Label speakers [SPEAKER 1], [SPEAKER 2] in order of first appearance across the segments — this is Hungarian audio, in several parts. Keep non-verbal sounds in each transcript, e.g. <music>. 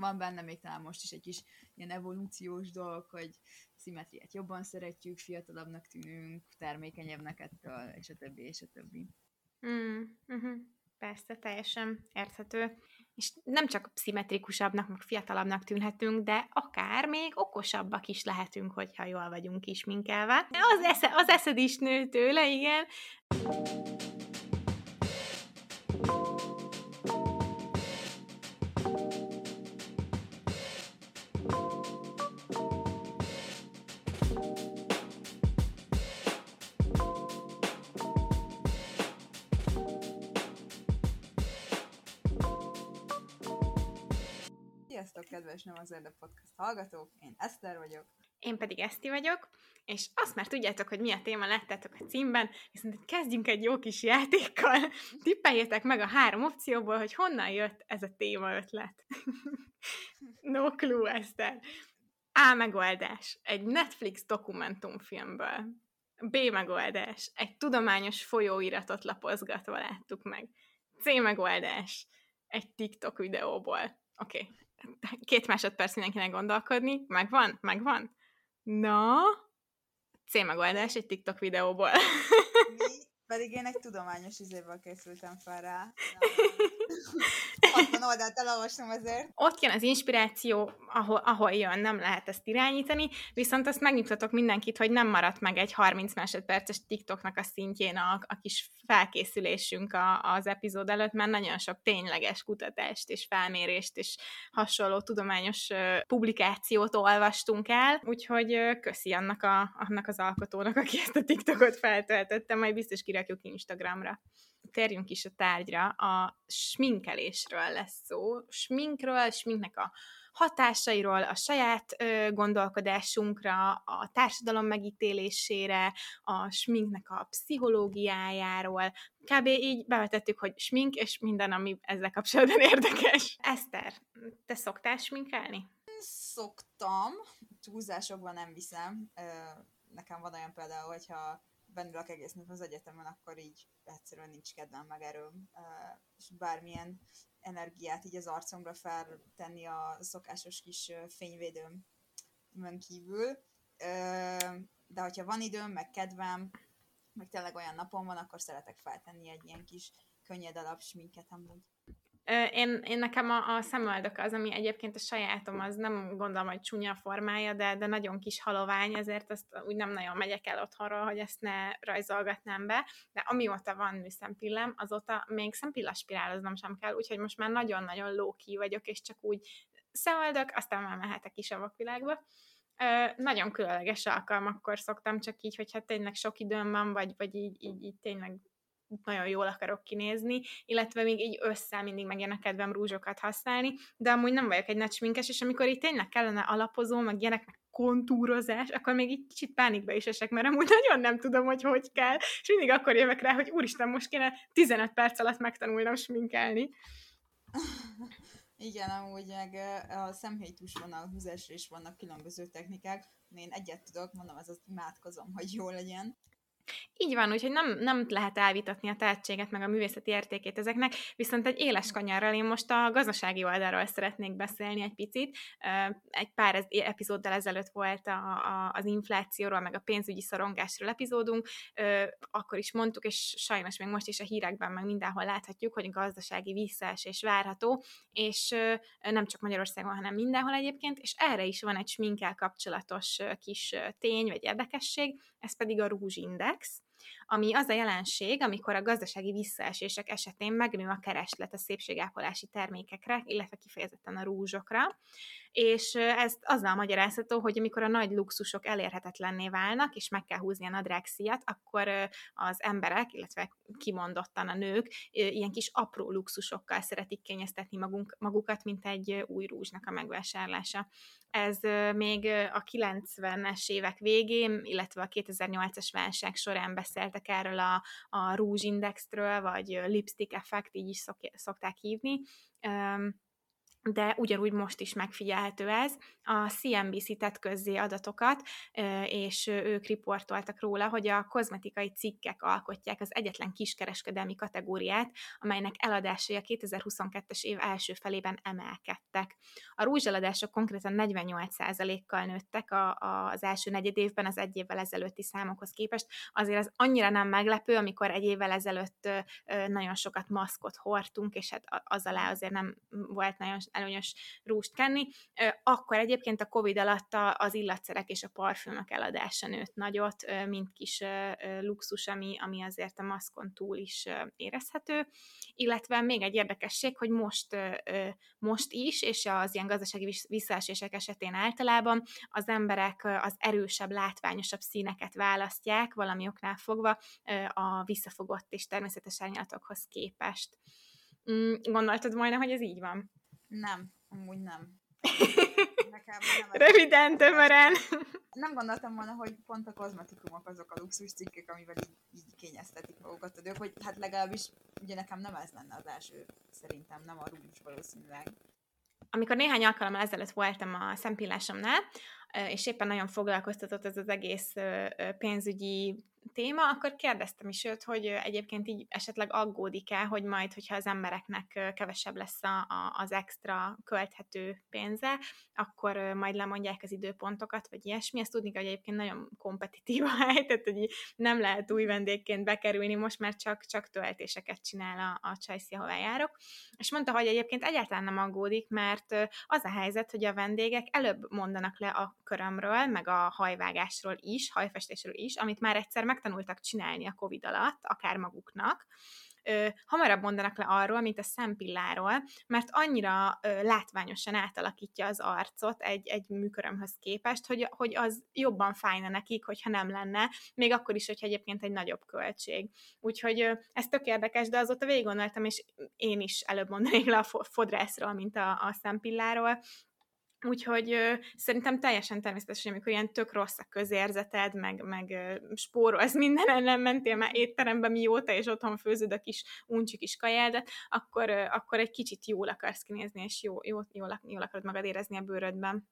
[SPEAKER 1] Van benne még talán most is egy kis ilyen evolúciós dolog, hogy szimetriát jobban szeretjük, fiatalabbnak tűnünk, termékenyebbnek ettől, és a többi, és a többi.
[SPEAKER 2] Mm, uh-huh. Persze, teljesen érthető. És nem csak szimmetrikusabbnak, meg fiatalabbnak tűnhetünk, de akár még okosabbak is lehetünk, hogyha jól vagyunk is minkelve. Az, esze, az eszed is nő tőle, igen.
[SPEAKER 1] Nem az Erde Podcast hallgatók, én Eszter vagyok.
[SPEAKER 2] Én pedig Eszti vagyok, és azt már tudjátok, hogy mi a téma lettetek a címben, viszont kezdjünk egy jó kis játékkal. <laughs> Tippeljétek meg a három opcióból, hogy honnan jött ez a téma ötlet. <laughs> no clue, Eszter. A megoldás. Egy Netflix dokumentumfilmből. B megoldás. Egy tudományos folyóiratot lapozgatva láttuk meg. C megoldás. Egy TikTok videóból. Oké, okay két másodperc mindenkinek gondolkodni. Megvan? Megvan? Na? C megoldás egy TikTok videóból.
[SPEAKER 1] Mi? Pedig én egy tudományos izéből készültem fel rá. <laughs> 60 oldalt elolvastam azért.
[SPEAKER 2] Ott jön az inspiráció, ahol, ahol jön, nem lehet ezt irányítani, viszont azt megnyugtatok mindenkit, hogy nem maradt meg egy 30 másodperces TikToknak a szintjén a, a kis felkészülésünk a, az epizód előtt, mert nagyon sok tényleges kutatást és felmérést és hasonló tudományos publikációt olvastunk el, úgyhogy köszi annak, a, annak az alkotónak, aki ezt a TikTokot feltöltötte, majd biztos kirakjuk Instagramra térjünk is a tárgyra, a sminkelésről lesz szó. Sminkről, sminknek a hatásairól, a saját ö, gondolkodásunkra, a társadalom megítélésére, a sminknek a pszichológiájáról. Kb. így bevetettük, hogy smink és minden, ami ezzel kapcsolatban <laughs> érdekes. Eszter, te szoktál sminkelni?
[SPEAKER 1] Szoktam, túlzásokban nem viszem. Nekem van olyan például, hogyha bennülök egész nap az egyetemen, akkor így egyszerűen nincs kedvem meg erőm, és bármilyen energiát így az arcomra feltenni a szokásos kis fényvédőm kívül. De hogyha van időm, meg kedvem, meg tényleg olyan napom van, akkor szeretek feltenni egy ilyen kis könnyed alap sminket amúgy.
[SPEAKER 2] Én, én nekem a, a szemöldök az, ami egyébként a sajátom, az nem gondolom, hogy csúnya formája, de, de nagyon kis halovány, ezért azt úgy nem nagyon megyek el otthonról, hogy ezt ne rajzolgatnám be, de amióta van műszempillem, azóta még szempillaspiráloznom sem kell, úgyhogy most már nagyon-nagyon lóki vagyok, és csak úgy szemöldök, aztán már mehetek is a vakvilágba. Ö, nagyon különleges alkalmakkor szoktam, csak így, hogyha tényleg sok időm van, vagy, vagy így, így, így tényleg nagyon jól akarok kinézni, illetve még így össze mindig megjön a kedvem rúzsokat használni, de amúgy nem vagyok egy nagy sminkes, és amikor itt tényleg kellene alapozó, meg ilyenek, kontúrozás, akkor még egy kicsit pánikba is esek, mert amúgy nagyon nem tudom, hogy hogy kell, és mindig akkor jövök rá, hogy úristen, most kéne 15 perc alatt megtanulnom sminkelni.
[SPEAKER 1] Igen, amúgy meg a szemhéjtus a húzásra is vannak különböző technikák. Én egyet tudok, mondom, az imádkozom, hogy jó legyen.
[SPEAKER 2] Így van, úgyhogy nem, nem lehet elvitatni a tehetséget, meg a művészeti értékét ezeknek, viszont egy éles kanyarral én most a gazdasági oldalról szeretnék beszélni egy picit. Egy pár epizóddal ezelőtt volt a, a, az inflációról, meg a pénzügyi szorongásról epizódunk, akkor is mondtuk, és sajnos még most is a hírekben, meg mindenhol láthatjuk, hogy a gazdasági visszaesés várható, és nem csak Magyarországon, hanem mindenhol egyébként, és erre is van egy sminkkel kapcsolatos kis tény, vagy érdekesség, ez pedig a rúzsindex, Thanks. Ami az a jelenség, amikor a gazdasági visszaesések esetén megnő a kereslet a szépségápolási termékekre, illetve kifejezetten a rúzsokra, és ez azzal magyarázható, hogy amikor a nagy luxusok elérhetetlenné válnak, és meg kell húzni a nadrágszíjat, akkor az emberek, illetve kimondottan a nők ilyen kis apró luxusokkal szeretik kényeztetni magunk, magukat, mint egy új rúzsnak a megvásárlása. Ez még a 90-es évek végén, illetve a 2008-as válság során beszéltek erről a, a rúzsindexről, vagy lipstick effekt, így is szok, szokták hívni de ugyanúgy most is megfigyelhető ez. A CNBC tett közzé adatokat, és ők riportoltak róla, hogy a kozmetikai cikkek alkotják az egyetlen kiskereskedelmi kategóriát, amelynek eladásai a 2022-es év első felében emelkedtek. A rúzseladások konkrétan 48%-kal nőttek a, a, az első negyed évben az egy évvel ezelőtti számokhoz képest. Azért az annyira nem meglepő, amikor egy évvel ezelőtt nagyon sokat maszkot hordtunk, és hát az alá azért nem volt nagyon előnyös rúst kenni. Akkor egyébként a Covid alatt az illatszerek és a parfümök eladása nőtt nagyot, mint kis luxus, ami, ami azért a maszkon túl is érezhető. Illetve még egy érdekesség, hogy most, most is, és az ilyen gazdasági visszaesések esetén általában az emberek az erősebb, látványosabb színeket választják, valami oknál fogva a visszafogott és természetes árnyalatokhoz képest. Mm, gondoltad volna, hogy ez így van?
[SPEAKER 1] Nem, amúgy nem.
[SPEAKER 2] Nekem nem Röviden, tömören.
[SPEAKER 1] Nem gondoltam volna, hogy pont a kozmetikumok azok a luxus cikkek, amivel így, így kényeztetik magukat nők, hogy hát legalábbis ugye nekem nem ez lenne az első, szerintem nem a rúzs valószínűleg.
[SPEAKER 2] Amikor néhány alkalommal ezelőtt voltam a szempillásomnál, és éppen nagyon foglalkoztatott ez az egész pénzügyi téma, akkor kérdeztem is őt, hogy egyébként így esetleg aggódik-e, hogy majd, hogyha az embereknek kevesebb lesz a, a, az extra költhető pénze, akkor majd lemondják az időpontokat, vagy ilyesmi. Ezt tudni hogy egyébként nagyon kompetitív a hely, tehát hogy nem lehet új vendégként bekerülni, most már csak, csak töltéseket csinál a, a Csajci, ahová járok. És mondta, hogy egyébként egyáltalán nem aggódik, mert az a helyzet, hogy a vendégek előbb mondanak le a körömről, meg a hajvágásról is, hajfestésről is, amit már egyszer meg megtanultak csinálni a COVID alatt, akár maguknak, hamarabb mondanak le arról, mint a szempilláról, mert annyira látványosan átalakítja az arcot egy, egy műkörömhöz képest, hogy, hogy az jobban fájna nekik, hogyha nem lenne, még akkor is, hogyha egyébként egy nagyobb költség. Úgyhogy ö, ez tök érdekes, de azóta végig gondoltam, és én is előbb mondanék le a fodrászról, mint a, a szempilláról, Úgyhogy ö, szerintem teljesen természetes, hogy amikor ilyen tök rossz a közérzeted, meg, meg ö, spórolsz minden, nem mentél már étterembe mióta, és otthon főzöd a kis uncsi kis kajádat, akkor, ö, akkor egy kicsit jól akarsz kinézni, és jó, jó, jól, jól akarod magad érezni a bőrödben.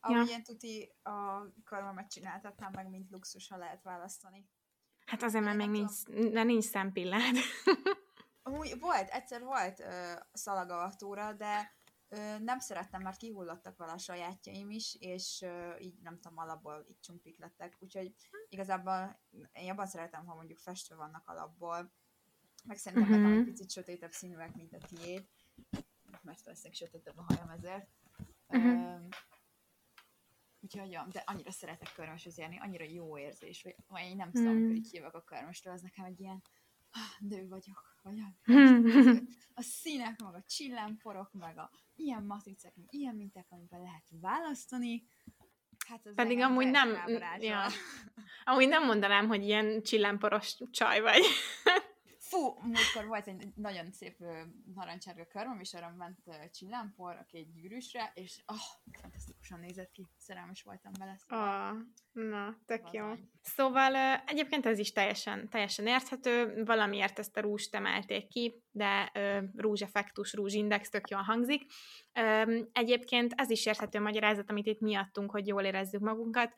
[SPEAKER 1] Ahogy ja. tuti a karmamat csináltatnám meg, mint luxus, ha lehet választani.
[SPEAKER 2] Hát azért, mert még nincs, mert nincs szempillád.
[SPEAKER 1] Amúgy volt, egyszer volt uh, szalagavatóra, de nem szerettem, mert kihullottak vele a sajátjaim is, és így nem tudom, alapból így csumpik lettek, úgyhogy igazából én jobban szeretem, ha mondjuk festve vannak alapból, meg szerintem uh-huh. nekem egy picit sötétebb színűek, mint a tiéd, mert valószínűleg sötétebb a hajam ezért. Uh-huh. úgyhogy, ja, de annyira szeretek körmöshöz járni, annyira jó érzés, vagy én nem tudom, uh-huh. így hívok a körmöstől, az nekem egy ilyen nő vagyok, vagy <laughs> a színek, meg a csillámporok, meg a ilyen matricek, meg ilyen minták, amiben lehet választani.
[SPEAKER 2] Hát az Pedig amúgy nem, ja, <laughs> amúgy nem mondanám, hogy ilyen csillámporos csaj vagy. <laughs>
[SPEAKER 1] Fú, múltkor volt egy nagyon szép narancsárga körmöm, és arra ment csillámpor a két gyűrűsre, és oh, fantasztikusan nézett ki. Szerelmes voltam vele.
[SPEAKER 2] Szóval oh, na, tök jó. Szóval egyébként ez is teljesen, teljesen érthető. Valamiért ezt a rúst emelték ki, de rúzseffektus, rúzsindex tök jól hangzik. Egyébként ez is érthető magyarázat, amit itt miattunk, hogy jól érezzük magunkat.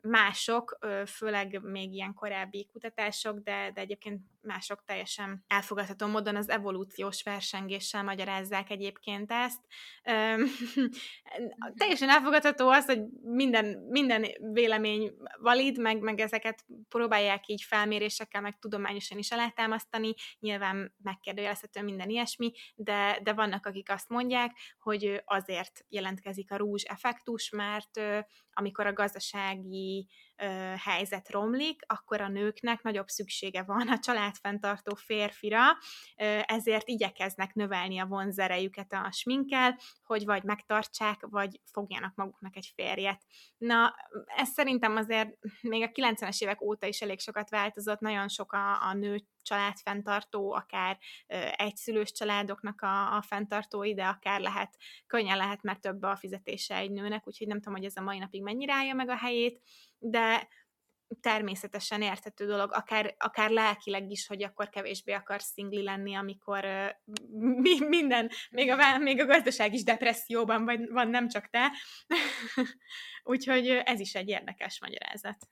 [SPEAKER 2] Mások, főleg még ilyen korábbi kutatások, de, de egyébként mások teljesen elfogadható módon az evolúciós versengéssel magyarázzák egyébként ezt. <laughs> teljesen elfogadható az, hogy minden, minden vélemény valid, meg, meg ezeket próbálják így felmérésekkel, meg tudományosan is alátámasztani, nyilván megkérdőjelezhető minden ilyesmi, de, de vannak, akik azt mondják, hogy azért jelentkezik a rúzs effektus, mert amikor a gazdasági helyzet romlik, akkor a nőknek nagyobb szüksége van a családfenntartó férfira, ezért igyekeznek növelni a vonzerejüket a sminkkel, hogy vagy megtartsák, vagy fogjanak maguknak egy férjet. Na, ez szerintem azért még a 90-es évek óta is elég sokat változott, nagyon sok a, a nő családfenntartó, akár egyszülős családoknak a, a fenntartói, de akár lehet, könnyen lehet, mert több a fizetése egy nőnek, úgyhogy nem tudom, hogy ez a mai napig mennyire állja meg a helyét, de természetesen érthető dolog, akár, akár lelkileg is, hogy akkor kevésbé akarsz szingli lenni, amikor mi, minden, még a, még a gazdaság is depresszióban vagy, van, nem csak te. <laughs> Úgyhogy ez is egy érdekes magyarázat.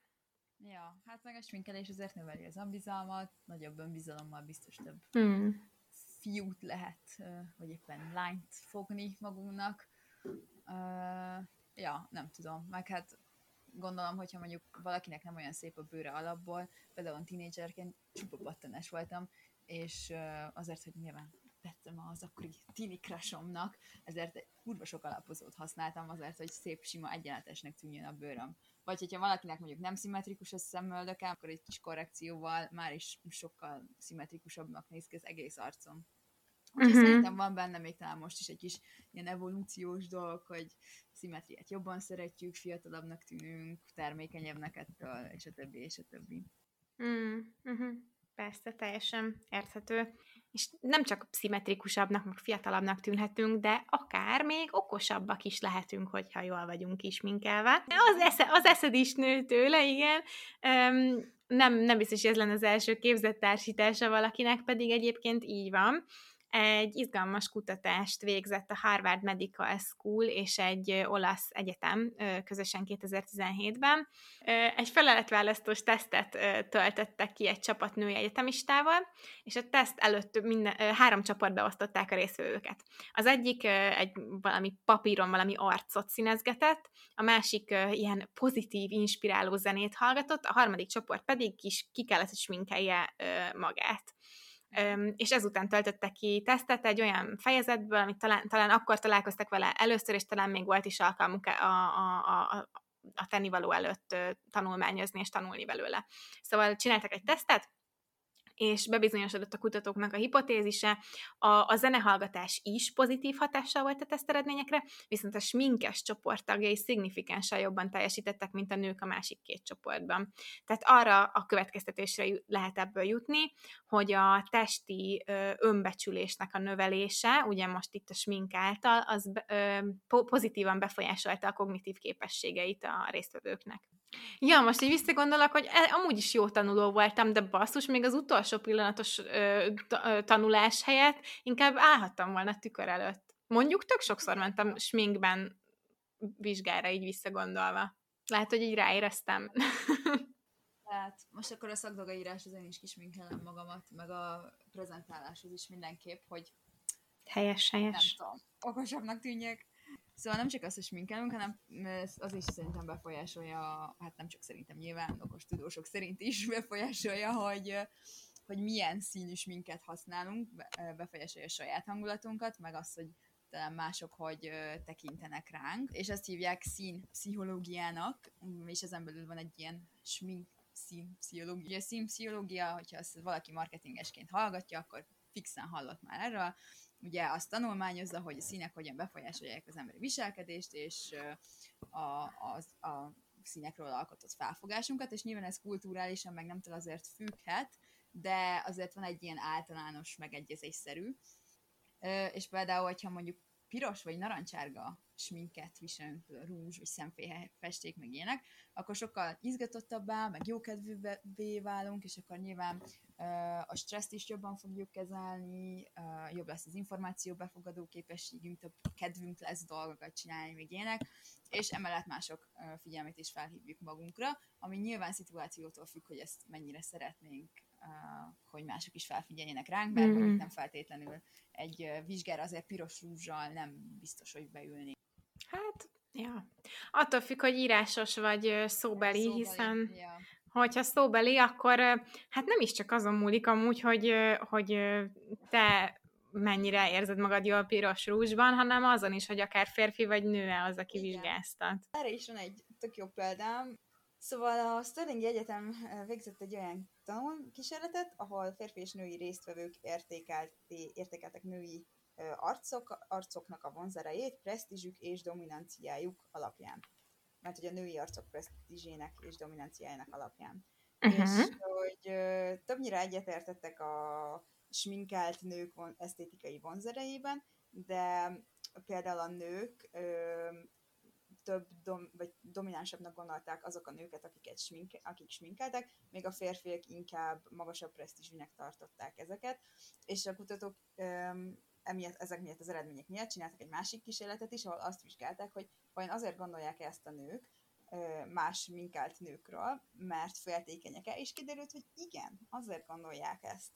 [SPEAKER 1] Ja, hát meg a sminkelés azért növeli az ambizalmat, nagyobb önbizalommal biztos több
[SPEAKER 2] hmm.
[SPEAKER 1] fiút lehet, vagy éppen lányt fogni magunknak. Uh, ja, nem tudom, meg hát gondolom, hogyha mondjuk valakinek nem olyan szép a bőre alapból, például tínédzserként csupa pattanás voltam, és azért, hogy nyilván tettem az akkori tini crushomnak, ezért kurva sok alapozót használtam azért, hogy szép, sima, egyenletesnek tűnjön a bőröm. Vagy hogyha valakinek mondjuk nem szimmetrikus a szemöldöke, akkor egy kis korrekcióval már is sokkal szimmetrikusabbnak néz ki az egész arcom. Úgyhogy uh-huh. szerintem van benne még talán most is egy kis ilyen evolúciós dolog, hogy szimmetriát jobban szeretjük, fiatalabbnak tűnünk, termékenyebbnek ettől, és a többi, és a többi.
[SPEAKER 2] Mm, uh-huh. Persze, teljesen érthető. És nem csak szimmetrikusabbnak, meg fiatalabbnak tűnhetünk, de akár még okosabbak is lehetünk, hogyha jól vagyunk is minkelve. Az, esze, az eszed is nő tőle, igen. Um, nem, nem biztos, hogy ez lenne az első képzett társítása valakinek, pedig egyébként így van egy izgalmas kutatást végzett a Harvard Medical School és egy olasz egyetem közösen 2017-ben. Egy feleletválasztós tesztet töltöttek ki egy csapat női egyetemistával, és a teszt előtt minden, három csoportba osztották a részvevőket. Az egyik egy valami papíron valami arcot színezgetett, a másik ilyen pozitív, inspiráló zenét hallgatott, a harmadik csoport pedig kis ki kellett, hogy sminkelje magát és ezután töltöttek ki tesztet egy olyan fejezetből, amit talán, talán akkor találkoztak vele először, és talán még volt is alkalmuk a, a, a, a tennivaló előtt tanulmányozni és tanulni belőle. Szóval csináltak egy tesztet, és bebizonyosodott a kutatóknak a hipotézise, a, a zenehallgatás is pozitív hatással volt a teszteredményekre, viszont a sminkes csoport tagjai szignifikánsan jobban teljesítettek, mint a nők a másik két csoportban. Tehát arra a következtetésre lehet ebből jutni, hogy a testi ö, önbecsülésnek a növelése, ugye most itt a smink által, az ö, pozitívan befolyásolta a kognitív képességeit a résztvevőknek. Ja, most így visszagondolok, hogy e, amúgy is jó tanuló voltam, de basszus, még az utolsó pillanatos ö, ö, tanulás helyett inkább állhattam volna tükör előtt. Mondjuk tök sokszor mentem sminkben vizsgára így visszagondolva. Lehet, hogy így ráéreztem.
[SPEAKER 1] Tehát <laughs> most akkor a szakdogaírás az én is kisminkelem magamat, meg a prezentáláshoz is mindenképp, hogy
[SPEAKER 2] helyes, helyes.
[SPEAKER 1] Nem tudom, okosabbnak tűnjek. Szóval nem csak azt, hogy minkelünk, hanem az is szerintem befolyásolja, hát nem csak szerintem nyilván, okos tudósok szerint is <laughs> befolyásolja, hogy, hogy milyen színű minket használunk, befolyásolja a saját hangulatunkat, meg azt, hogy talán mások hogy tekintenek ránk, és ezt hívják szín pszichológiának, és ezen belül van egy ilyen smink színpszichológia. A színpszichológia, hogyha azt valaki marketingesként hallgatja, akkor fixen hallott már erről, ugye azt tanulmányozza, hogy a színek hogyan befolyásolják az emberi viselkedést, és a, a, a színekről alkotott felfogásunkat, és nyilván ez kulturálisan meg nem azért függhet, de azért van egy ilyen általános megegyezésszerű. És például, hogyha mondjuk piros vagy narancsárga sminket viselünk, rúzs vagy szemféhefesték, meg ilyenek, akkor sokkal izgatottabbá, meg jókedvűbbé válunk, és akkor nyilván a stresszt is jobban fogjuk kezelni, jobb lesz az információ befogadó képességünk, több kedvünk lesz dolgokat csinálni, még ilyenek, és emellett mások figyelmét is felhívjuk magunkra, ami nyilván szituációtól függ, hogy ezt mennyire szeretnénk, hogy mások is felfigyeljenek ránk, mert mm-hmm. nem feltétlenül egy vizsgára azért piros rúzsal nem biztos, hogy beülni.
[SPEAKER 2] Hát, ja. Attól függ, hogy írásos vagy szóbeli, szóbeli hiszen ja hogyha szóbeli, akkor hát nem is csak azon múlik amúgy, hogy, hogy te mennyire érzed magad jól piros rúzsban, hanem azon is, hogy akár férfi vagy nő az, aki Igen. vizsgáztat.
[SPEAKER 1] Erre is van egy tök jó példám. Szóval a Sterling Egyetem végzett egy olyan tanulkísérletet, ahol férfi és női résztvevők értékeltek női arcok, arcoknak a vonzerejét, presztízsük és dominanciájuk alapján mert hogy a női arcok presztízsének és dominanciájának alapján. Uh-huh. És hogy többnyire egyetértettek a sminkelt nők von, esztétikai vonzerejében, de például a nők ö, több dom, vagy dominánsabbnak gondolták azok a nőket, akiket smink, akik sminkeltek, még a férfiak inkább magasabb presztízsűnek tartották ezeket, és a kutatók um, emiatt, ezek miatt az eredmények miatt csináltak egy másik kísérletet is, ahol azt vizsgálták, hogy vajon azért gondolják ezt a nők, más minkált nőkről, mert féltékenyek-e, és kiderült, hogy igen, azért gondolják ezt.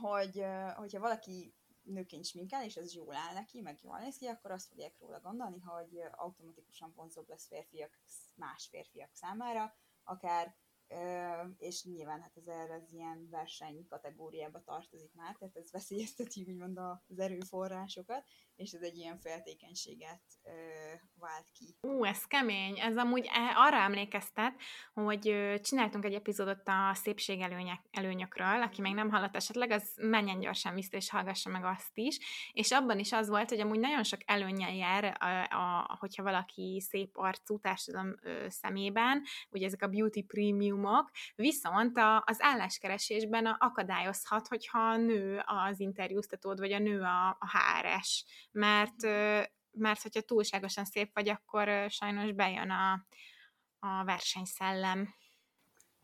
[SPEAKER 1] Hogy, hogyha valaki nőként sminkel, és ez jól áll neki, meg jól néz ki, akkor azt fogják róla gondolni, hogy automatikusan vonzóbb lesz férfiak, más férfiak számára, akár és nyilván hát ez erre az ilyen verseny kategóriába tartozik már, tehát ez veszélyezteti úgymond az erőforrásokat, és ez egy ilyen feltékenységet ö, vált ki.
[SPEAKER 2] Ú, ez kemény. Ez amúgy e, arra emlékeztet, hogy csináltunk egy epizódot a szépségelőnyök, előnyökről, aki még nem hallott esetleg, az menjen gyorsan vissza és hallgassa meg azt is, és abban is az volt, hogy amúgy nagyon sok előnyel jár, a, a, hogyha valaki szép arcú társadalom szemében, ugye ezek a beauty premiumok, viszont a, az álláskeresésben akadályozhat, hogyha nő az interjúztatód, vagy a nő a, a HRS, mert, mert hogyha túlságosan szép vagy, akkor sajnos bejön a, a versenyszellem.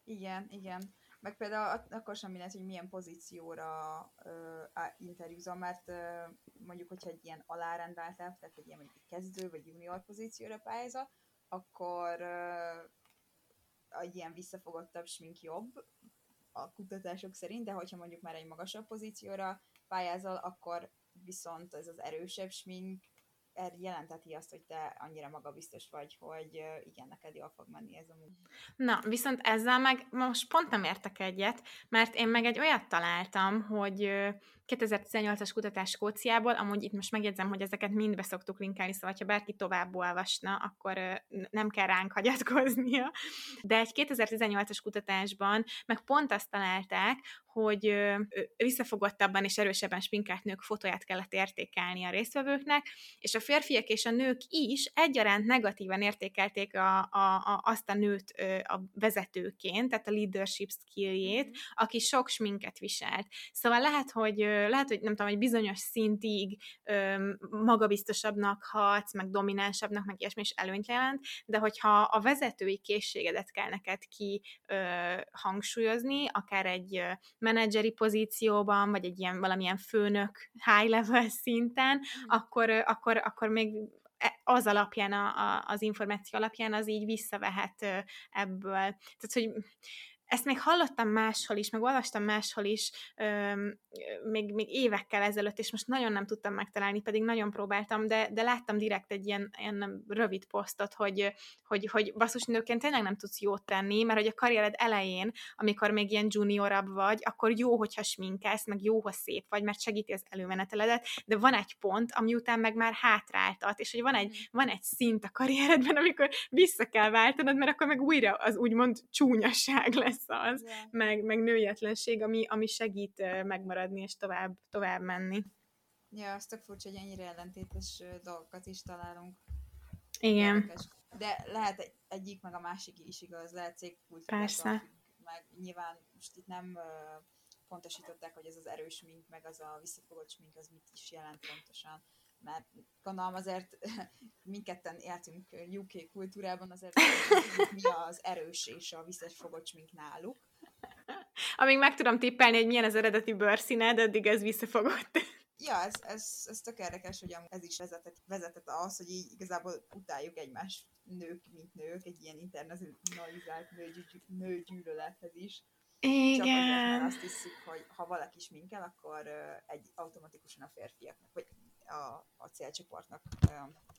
[SPEAKER 1] Igen, igen. Meg például akkor sem mindegy, hogy milyen pozícióra uh, interjúzol, mert uh, mondjuk, hogyha egy ilyen alárendáltál, tehát egy ilyen mondjuk kezdő vagy junior pozícióra pályázol, akkor egy ilyen visszafogottabb smink jobb a kutatások szerint, de hogyha mondjuk már egy magasabb pozícióra pályázol, akkor viszont ez az erősebb smink er jelenteti azt, hogy te annyira magabiztos vagy, hogy igen, neked jól fog menni ez a munka.
[SPEAKER 2] Na, viszont ezzel meg most pont nem értek egyet, mert én meg egy olyat találtam, hogy 2018-as kutatás Skóciából, amúgy itt most megjegyzem, hogy ezeket mind be szoktuk linkelni, szóval ha bárki tovább olvasna, akkor nem kell ránk hagyatkoznia. De egy 2018-as kutatásban meg pont azt találták, hogy visszafogottabban és erősebben spinkált nők fotóját kellett értékelni a résztvevőknek, és a férfiak és a nők is egyaránt negatívan értékelték a, a, a, azt a nőt a vezetőként, tehát a leadership skilljét, mm-hmm. aki sok sminket viselt. Szóval lehet, hogy lehet, hogy nem tudom, egy bizonyos szintig magabiztosabbnak hatsz, meg dominánsabbnak, meg ilyesmi is előnyt jelent, de hogyha a vezetői készségedet kell neked ki hangsúlyozni, akár egy menedzseri pozícióban, vagy egy ilyen valamilyen főnök high level szinten, mm. akkor, akkor, akkor még e, az alapján, a, a, az információ alapján az így visszavehet ebből. Tehát, hogy ezt még hallottam máshol is, meg olvastam máshol is, öm, még, még évekkel ezelőtt, és most nagyon nem tudtam megtalálni, pedig nagyon próbáltam, de, de láttam direkt egy ilyen, ilyen rövid posztot, hogy, hogy, hogy basszus nőként tényleg nem tudsz jót tenni, mert hogy a karriered elején, amikor még ilyen juniorabb vagy, akkor jó, hogyha sminkelsz, meg jó, ha szép vagy, mert segíti az előmeneteledet, de van egy pont, ami után meg már hátráltat, és hogy van egy, mm. van egy szint a karrieredben, amikor vissza kell váltanod, mert akkor meg újra az úgymond csúnyasság lesz lesz az, yeah. meg, meg nőietlenség, ami, ami segít megmaradni és tovább, tovább menni.
[SPEAKER 1] Ja, az tök furcsa, hogy ennyire ellentétes dolgokat is találunk.
[SPEAKER 2] Igen. Érdekes.
[SPEAKER 1] De lehet egy, egyik, meg a másik is igaz, lehet
[SPEAKER 2] Persze.
[SPEAKER 1] meg nyilván most itt nem pontosították, hogy ez az erős mink, meg az a visszafogott mink, az mit is jelent pontosan mert gondolom azért <laughs> mindketten éltünk UK kultúrában, azért mi az erős és a visszafogott mink náluk.
[SPEAKER 2] Amíg meg tudom tippelni, hogy milyen az eredeti bőrszíned, addig ez visszafogott. <laughs>
[SPEAKER 1] Ja, ez, ez, ez tök érdekes, hogy ez is vezetett, vezetett ahhoz, hogy így igazából utáljuk egymást nők, mint nők, egy ilyen internalizált nőgy, nőgyűlölethez is.
[SPEAKER 2] Igen. Csak
[SPEAKER 1] azért, azt hiszük, hogy ha valaki minkel, akkor egy automatikusan a férfiaknak, vagy a, a célcsoportnak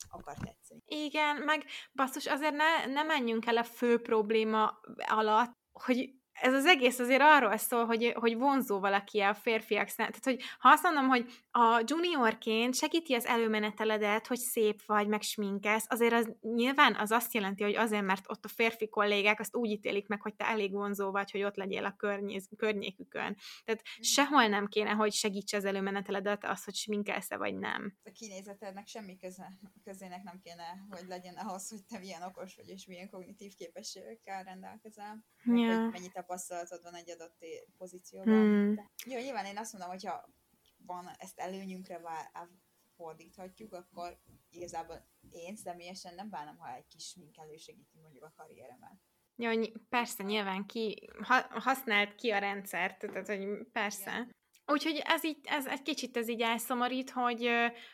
[SPEAKER 1] akar tetszeni.
[SPEAKER 2] Igen, meg basszus, azért ne, ne menjünk el a fő probléma alatt, hogy ez az egész azért arról szól, hogy, hogy vonzó valaki a férfiak számára. Tehát, hogy ha azt mondom, hogy a juniorként segíti az előmeneteledet, hogy szép vagy, meg sminkesz, azért az nyilván az azt jelenti, hogy azért, mert ott a férfi kollégák azt úgy ítélik meg, hogy te elég vonzó vagy, hogy ott legyél a környéz, környékükön. Tehát mm. sehol nem kéne, hogy segíts az előmeneteledet az, hogy sminkelsz-e vagy nem.
[SPEAKER 1] A kinézetednek semmi köze, közének nem kéne, hogy legyen ahhoz, hogy te milyen okos vagy, és milyen kognitív képességekkel rendelkezel. Ja. Hogy mennyit tapasztalatod van egy adott pozícióban. Hmm. De, jó, nyilván én azt mondom, hogyha van ezt előnyünkre fordíthatjuk, akkor igazából én személyesen nem bánom, ha egy kis smink elősegíti mondjuk a karrieremet.
[SPEAKER 2] Ja, persze, nyilván ki, ha, használt ki a rendszert, tehát, hogy persze. Igen. Úgyhogy ez így, ez egy kicsit ez így elszomorít, hogy,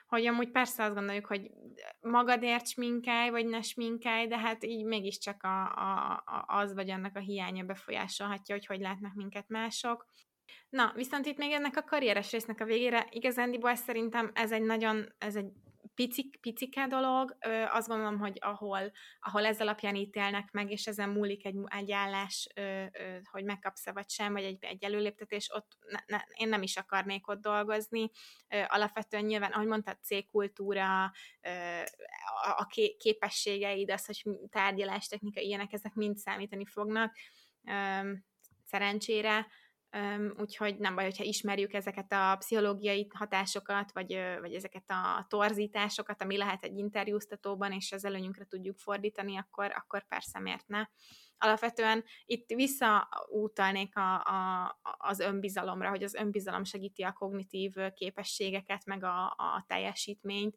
[SPEAKER 2] hogy amúgy persze azt gondoljuk, hogy magadért sminkelj, vagy ne sminkelj, de hát így mégiscsak a, a, a, az vagy annak a hiánya befolyásolhatja, hogy hogy látnak minket mások. Na, viszont itt még ennek a karrieres résznek a végére igazándiból szerintem ez egy nagyon, ez egy picik, picike dolog, ö, azt gondolom, hogy ahol, ahol ez alapján ítélnek meg, és ezen múlik egy, egy állás, ö, ö, hogy megkapsz-e vagy sem, vagy egy, egy előléptetés, ott ne, ne, én nem is akarnék ott dolgozni. Ö, alapvetően nyilván, ahogy mondtad, C-kultúra, ö, a, a képességeid, az, hogy tárgyalás, technika, ilyenek, ezek mind számítani fognak. Ö, szerencsére, úgyhogy nem baj, hogyha ismerjük ezeket a pszichológiai hatásokat, vagy, vagy ezeket a torzításokat, ami lehet egy interjúztatóban, és az előnyünkre tudjuk fordítani, akkor, akkor persze miért ne. Alapvetően itt visszaútalnék a, a, az önbizalomra, hogy az önbizalom segíti a kognitív képességeket, meg a, a teljesítményt.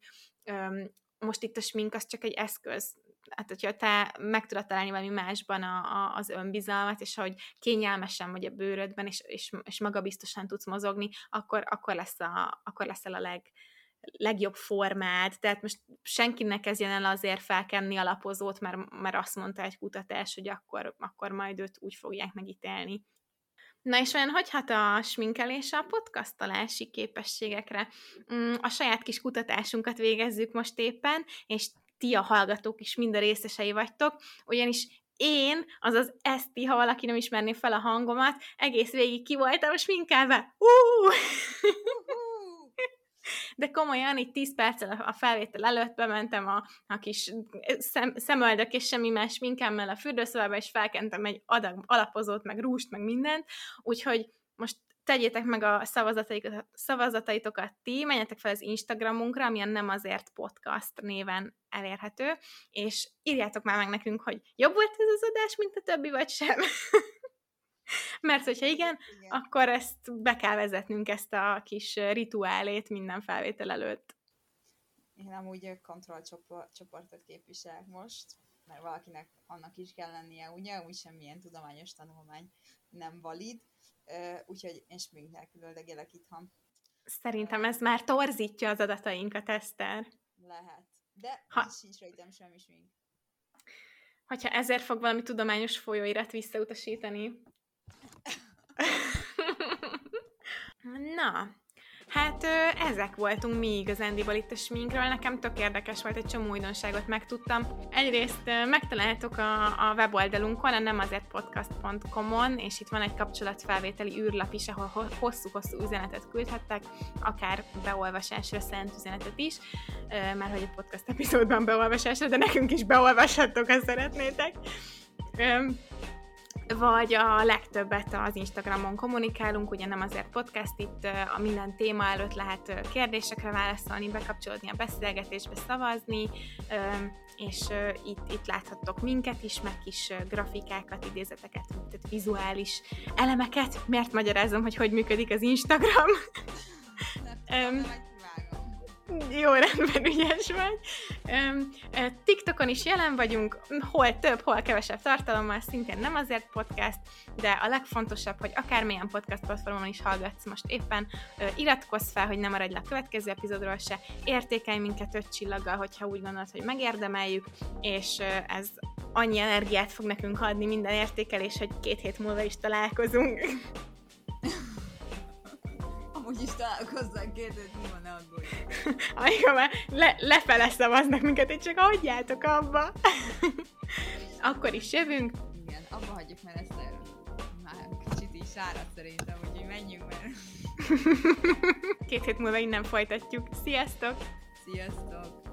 [SPEAKER 2] Most itt a smink az csak egy eszköz, hát hogyha te meg tudod találni valami másban a, a, az önbizalmat, és hogy kényelmesen vagy a bőrödben, és, és, és magabiztosan tudsz mozogni, akkor, akkor, lesz a, akkor leszel a leg, legjobb formád, tehát most senki ne kezdjen el azért felkenni alapozót, mert, mert azt mondta egy kutatás, hogy akkor, akkor majd őt úgy fogják megítélni. Na és olyan, hogy hat a sminkelés a podcastolási képességekre? Mm, a saját kis kutatásunkat végezzük most éppen, és ti a hallgatók is mind a részesei vagytok, ugyanis én, azaz Eszti, ha valaki nem ismerné fel a hangomat, egész végig ki voltam sminkelve. Uh! De komolyan, itt 10 perccel a felvétel előtt bementem a, a kis szem, szemöldök és semmi más minkemmel a fürdőszobába, és felkentem egy adag alapozót, meg rúst, meg mindent, úgyhogy most tegyétek meg a szavazataitokat, szavazataitokat ti, menjetek fel az Instagramunkra, amilyen nem azért podcast néven elérhető, és írjátok már meg nekünk, hogy jobb volt ez az adás, mint a többi, vagy sem. <laughs> Mert hogyha igen, igen, akkor ezt be kell vezetnünk, ezt a kis rituálét minden felvétel előtt.
[SPEAKER 1] Én amúgy kontrollcsoportot képviselek most, mert valakinek annak is kell lennie, ugye, úgy semmilyen tudományos tanulmány nem valid, úgyhogy én smink nélkül öldögélek itthon.
[SPEAKER 2] Szerintem ez már torzítja az adatainkat, Eszter.
[SPEAKER 1] Lehet. De ha... sincs rajtam semmi smink.
[SPEAKER 2] Hogyha ezért fog valami tudományos folyóirat visszautasítani. <laughs> Na, Hát ezek voltunk mi igazándiból itt a sminkről. Nekem tök érdekes volt, egy csomó újdonságot megtudtam. Egyrészt megtaláltok a, a weboldalunkon, a nem azért podcast.com-on, és itt van egy kapcsolatfelvételi űrlap is, ahol hosszú-hosszú üzenetet küldhettek, akár beolvasásra szent üzenetet is, mert hogy a podcast epizódban beolvasásra, de nekünk is beolvashattok, ha szeretnétek vagy a legtöbbet az Instagramon kommunikálunk, ugye nem azért podcast, itt a minden téma előtt lehet kérdésekre válaszolni, bekapcsolódni a beszélgetésbe, szavazni, és itt, itt láthattok minket is, meg kis grafikákat, idézeteket, tehát vizuális elemeket. Miért magyarázom, hogy hogy működik az Instagram? Jó, rendben, ügyes vagy. TikTokon is jelen vagyunk, hol több, hol kevesebb tartalommal, szintén nem azért podcast, de a legfontosabb, hogy akármilyen podcast platformon is hallgatsz most éppen, iratkozz fel, hogy nem maradj le a következő epizódról se, értékelj minket öt csillaggal, hogyha úgy gondolod, hogy megérdemeljük, és ez annyi energiát fog nekünk adni minden értékelés, hogy két hét múlva is találkozunk.
[SPEAKER 1] Amúgy is találkozzák két hét múlva, ne aggódj. <laughs>
[SPEAKER 2] Amikor már le, lefele szavaznak minket, hogy csak hagyjátok abba. <laughs> Akkor is jövünk.
[SPEAKER 1] Igen, abba hagyjuk, mert ezt már kicsit is sárat szerintem, úgyhogy menjünk, mert... <laughs>
[SPEAKER 2] Két hét múlva innen folytatjuk. Sziasztok!
[SPEAKER 1] Sziasztok!